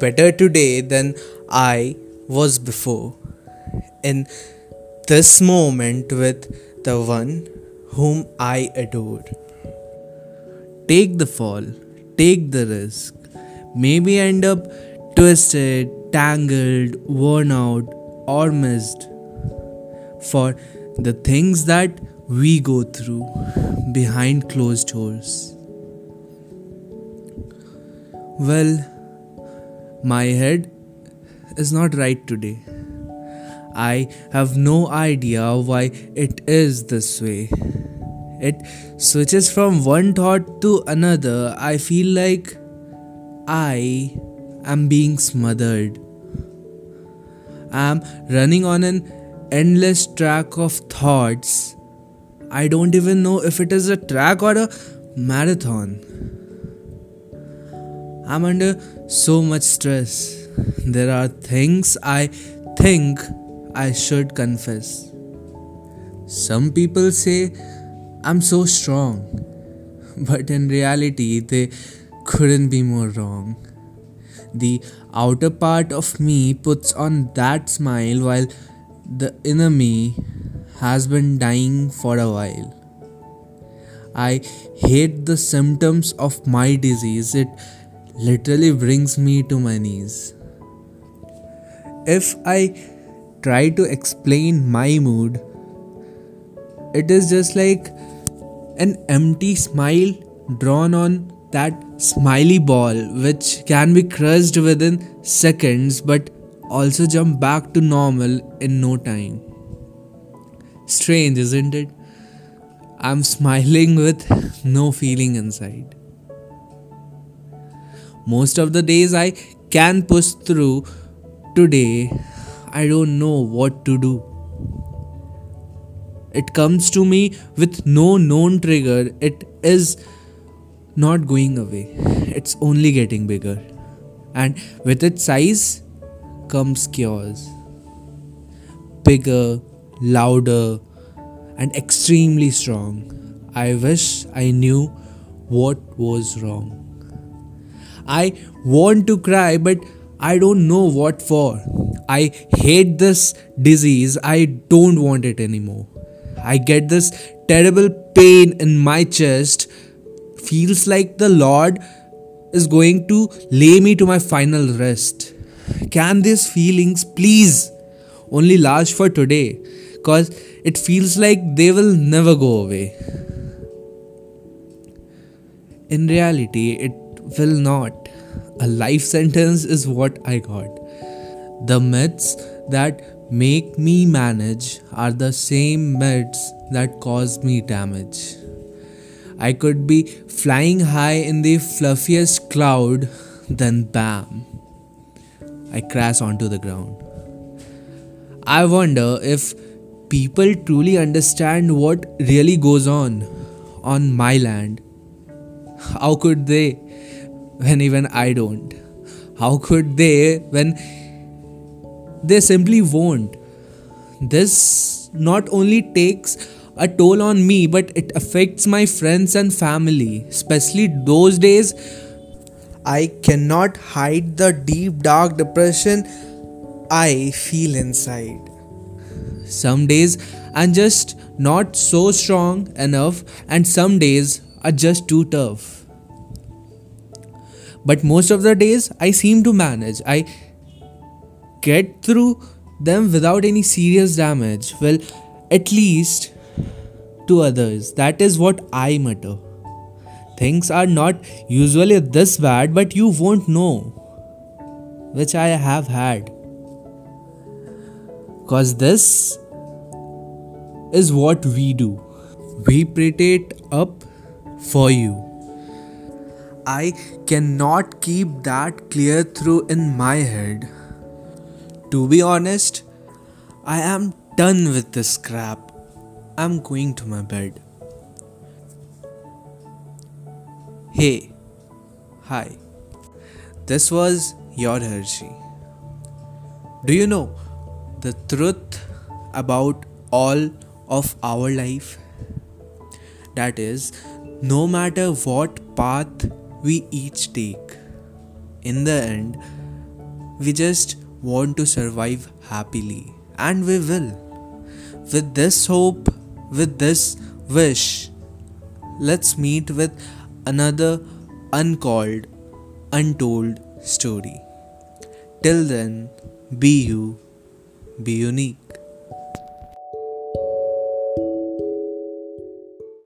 better today than I was before. In this moment with the one whom I adore. Take the fall, take the risk. Maybe end up twisted, tangled, worn out, or missed. For the things that we go through behind closed doors. Well, my head is not right today. I have no idea why it is this way. It switches from one thought to another. I feel like I am being smothered. I am running on an endless track of thoughts. I don't even know if it is a track or a marathon. I'm under so much stress. There are things I think I should confess. Some people say I'm so strong, but in reality, they couldn't be more wrong. The outer part of me puts on that smile while the inner me has been dying for a while. I hate the symptoms of my disease. It literally brings me to my knees. If I try to explain my mood, it is just like an empty smile drawn on that smiley ball, which can be crushed within seconds but also jump back to normal in no time. Strange, isn't it? I'm smiling with no feeling inside. Most of the days I can push through. Today, I don't know what to do. It comes to me with no known trigger. It is not going away, it's only getting bigger. And with its size comes chaos. Bigger, louder, and extremely strong. I wish I knew what was wrong. I want to cry, but I don't know what for. I hate this disease. I don't want it anymore. I get this terrible pain in my chest. Feels like the Lord is going to lay me to my final rest. Can these feelings please only last for today? Because it feels like they will never go away. In reality, it will not. A life sentence is what I got. The myths that make me manage are the same myths that cause me damage. I could be flying high in the fluffiest cloud, then bam, I crash onto the ground. I wonder if people truly understand what really goes on on my land. How could they when even I don't? How could they when they simply won't? This not only takes a toll on me, but it affects my friends and family, especially those days. I cannot hide the deep dark depression I feel inside. Some days I'm just not so strong enough, and some days are just too tough. But most of the days I seem to manage. I get through them without any serious damage. Well, at least to others. That is what I mutter. Things are not usually this bad, but you won't know, which I have had. Because this is what we do. We prepare it up for you. I cannot keep that clear through in my head. To be honest, I am done with this crap. I'm going to my bed. Hey, hi. This was your Hershey. Do you know the truth about all of our life? That is, no matter what path we each take, in the end, We just want to survive happily, and we will. With this hope, with this wish, let's meet with another uncalled, untold story. Till then, be you, be unique.